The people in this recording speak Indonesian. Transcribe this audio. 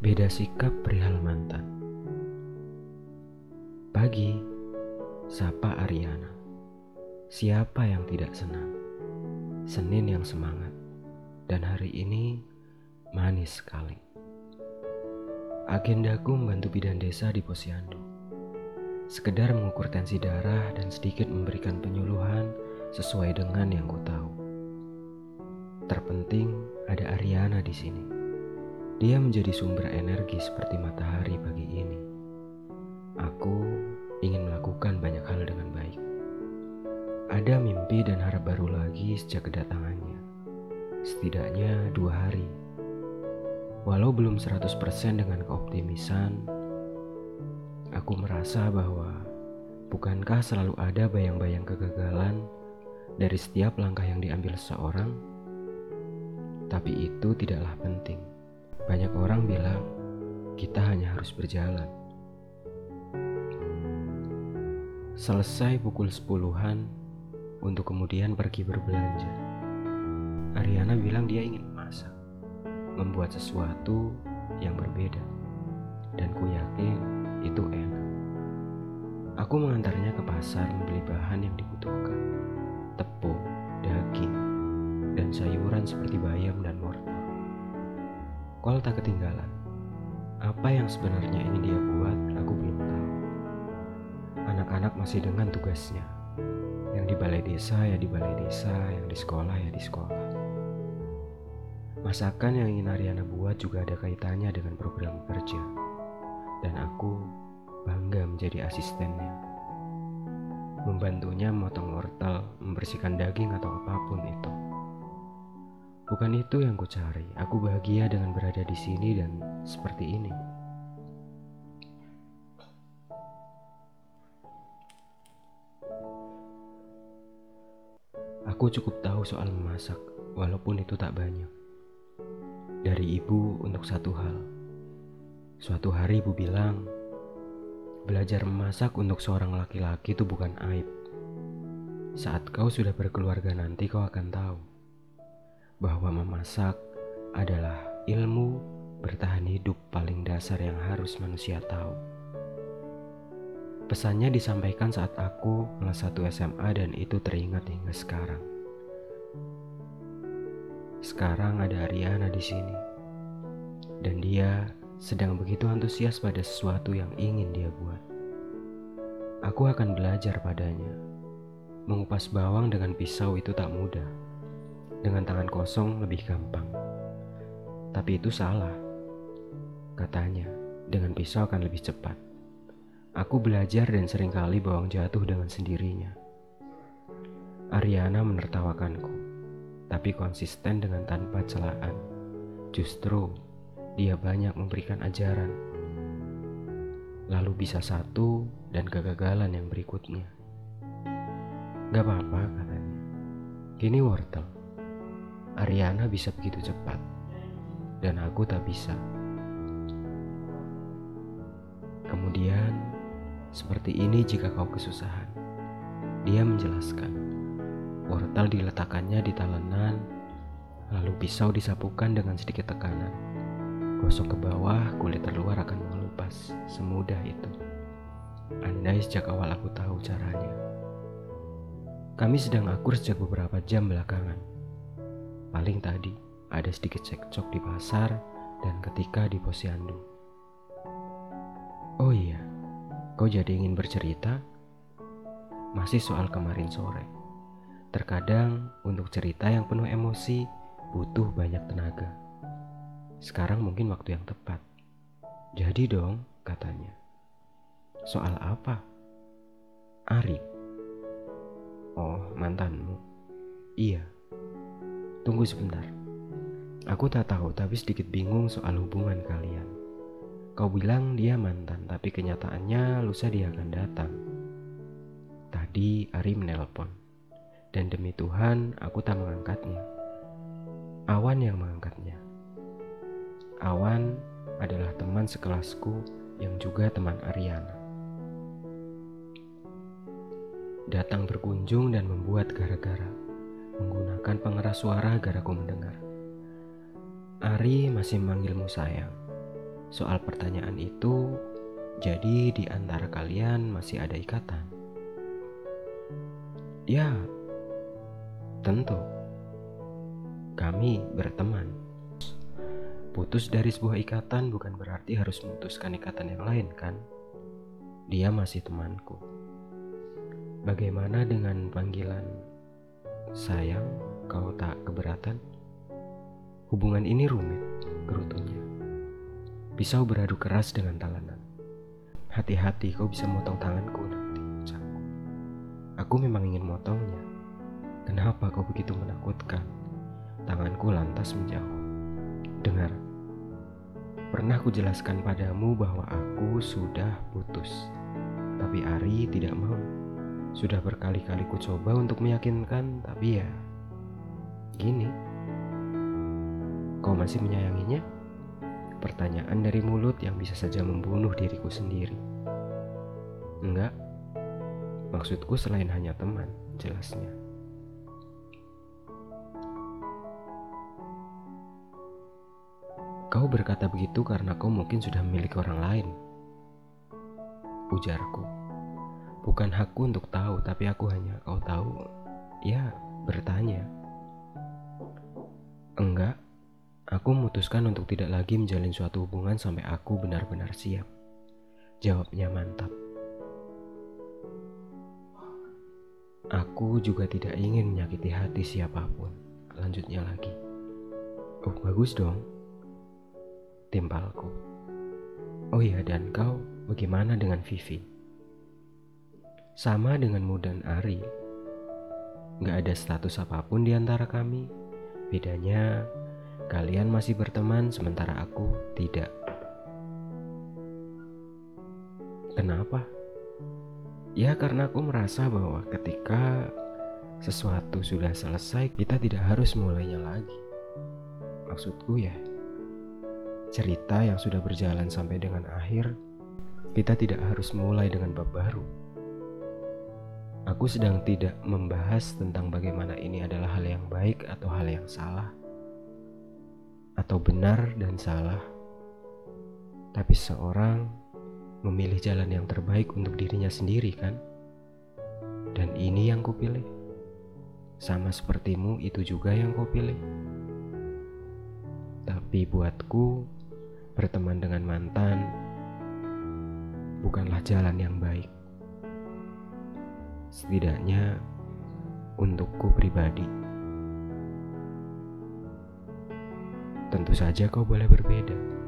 Beda sikap perihal mantan. Pagi, sapa Ariana. Siapa yang tidak senang? Senin yang semangat. Dan hari ini manis sekali. Agendaku membantu bidan desa di Posyandu. Sekedar mengukur tensi darah dan sedikit memberikan penyuluhan sesuai dengan yang ku tahu. Terpenting ada Ariana di sini. Dia menjadi sumber energi seperti matahari pagi ini. Aku ingin melakukan banyak hal dengan baik. Ada mimpi dan harap baru lagi sejak kedatangannya. Setidaknya dua hari. Walau belum 100% dengan keoptimisan, aku merasa bahwa bukankah selalu ada bayang-bayang kegagalan dari setiap langkah yang diambil seseorang? Tapi itu tidaklah penting. Banyak orang bilang kita hanya harus berjalan. Selesai pukul sepuluhan untuk kemudian pergi berbelanja. Ariana bilang dia ingin masak, membuat sesuatu yang berbeda. Dan ku yakin itu enak. Aku mengantarnya Kol tak ketinggalan. Apa yang sebenarnya ini dia buat, aku belum tahu. Anak-anak masih dengan tugasnya. Yang di balai desa ya di balai desa, yang di sekolah ya di sekolah. Masakan yang ingin Ariana buat juga ada kaitannya dengan program kerja. Dan aku bangga menjadi asistennya. Membantunya memotong wortel, membersihkan daging atau apa pun itu. Bukan itu yang ku cari. Aku bahagia dengan berada di sini dan seperti ini. Aku cukup tahu soal memasak, walaupun itu tak banyak. Dari ibu untuk satu hal. Suatu hari ibu bilang, belajar memasak untuk seorang laki-laki itu bukan aib. Saat kau sudah berkeluarga nanti kau akan tahu bahwa memasak adalah ilmu bertahan hidup paling dasar yang harus manusia tahu. Pesannya disampaikan saat aku kelas 1 SMA dan itu teringat hingga sekarang. Sekarang ada Ariana di sini. Dan dia sedang begitu antusias pada sesuatu yang ingin dia buat. Aku akan belajar padanya. Mengupas bawang dengan pisau itu tak mudah dengan tangan kosong lebih gampang. Tapi itu salah. Katanya, dengan pisau akan lebih cepat. Aku belajar dan sering kali bawang jatuh dengan sendirinya. Ariana menertawakanku, tapi konsisten dengan tanpa celaan. Justru, dia banyak memberikan ajaran. Lalu bisa satu dan kegagalan yang berikutnya. Gak apa-apa katanya. Kini wortel. Ariana bisa begitu cepat, dan aku tak bisa. Kemudian, seperti ini jika kau kesusahan. Dia menjelaskan, wortel diletakkannya di talenan, lalu pisau disapukan dengan sedikit tekanan. Gosok ke bawah, kulit terluar akan mengelupas. Semudah itu. Andai sejak awal aku tahu caranya. Kami sedang akur sejak beberapa jam belakangan. Paling tadi ada sedikit cekcok di pasar dan ketika di posyandu. Oh iya, kau jadi ingin bercerita? Masih soal kemarin sore. Terkadang untuk cerita yang penuh emosi butuh banyak tenaga. Sekarang mungkin waktu yang tepat. Jadi dong, katanya. Soal apa? Ari. Oh, mantanmu. Iya, Tunggu sebentar. Aku tak tahu tapi sedikit bingung soal hubungan kalian. Kau bilang dia mantan, tapi kenyataannya lusa dia akan datang. Tadi Ari menelpon, dan demi Tuhan aku tak mengangkatnya. Awan yang mengangkatnya. Awan adalah teman sekelasku yang juga teman Ariana. Datang berkunjung dan membuat gara-gara menggunakan pengeras suara agar aku mendengar. Ari masih memanggilmu sayang. soal pertanyaan itu, jadi di antara kalian masih ada ikatan? Ya, tentu. Kami berteman. Putus dari sebuah ikatan bukan berarti harus memutuskan ikatan yang lain, kan? Dia masih temanku. Bagaimana dengan panggilan sayang? Kau tak keberatan? Hubungan ini rumit, gerutunya. Pisau beradu keras dengan talanan. Hati-hati kau bisa motong tanganku nanti, ucapku. Aku memang ingin motongnya. Kenapa kau begitu menakutkan? Tanganku lantas menjauh. Dengar, pernah ku jelaskan padamu bahwa aku sudah putus. Tapi Ari tidak mau. Sudah berkali-kali ku coba untuk meyakinkan, tapi ya gini. Kau masih menyayanginya? Pertanyaan dari mulut yang bisa saja membunuh diriku sendiri. Enggak, maksudku selain hanya teman, jelasnya. Kau berkata begitu karena kau mungkin sudah memiliki orang lain. Ujarku. Bukan hakku untuk tahu, tapi aku hanya kau tahu. Ya, bertanya. Enggak, Aku memutuskan untuk tidak lagi menjalin suatu hubungan sampai aku benar-benar siap. Jawabnya mantap. Aku juga tidak ingin menyakiti hati siapa pun. Lanjutnya lagi. Oh, bagus dong. Timpalku. Oh iya, dan kau bagaimana dengan Vivi? Sama denganmu dan Ari. Gak ada status apa pun di antara kami. Bedanya Kalian masih berteman sementara aku tidak. Kenapa? Ya karena aku merasa bahwa ketika sesuatu sudah selesai kita tidak harus mulainya lagi. Maksudku ya, cerita yang sudah berjalan sampai dengan akhir, kita tidak harus mulai dengan bab baru. Aku sedang tidak membahas tentang bagaimana ini adalah hal yang baik atau hal yang salah atau benar dan salah, tapi seorang memilih jalan yang terbaik untuk dirinya sendiri, kan? Dan ini yang kupilih, sama sepertimu, itu juga yang kau pilih. Tapi buatku, berteman dengan mantan bukanlah jalan yang baik. Setidaknya, untukku pribadi. Tentu saja kau boleh berbeda.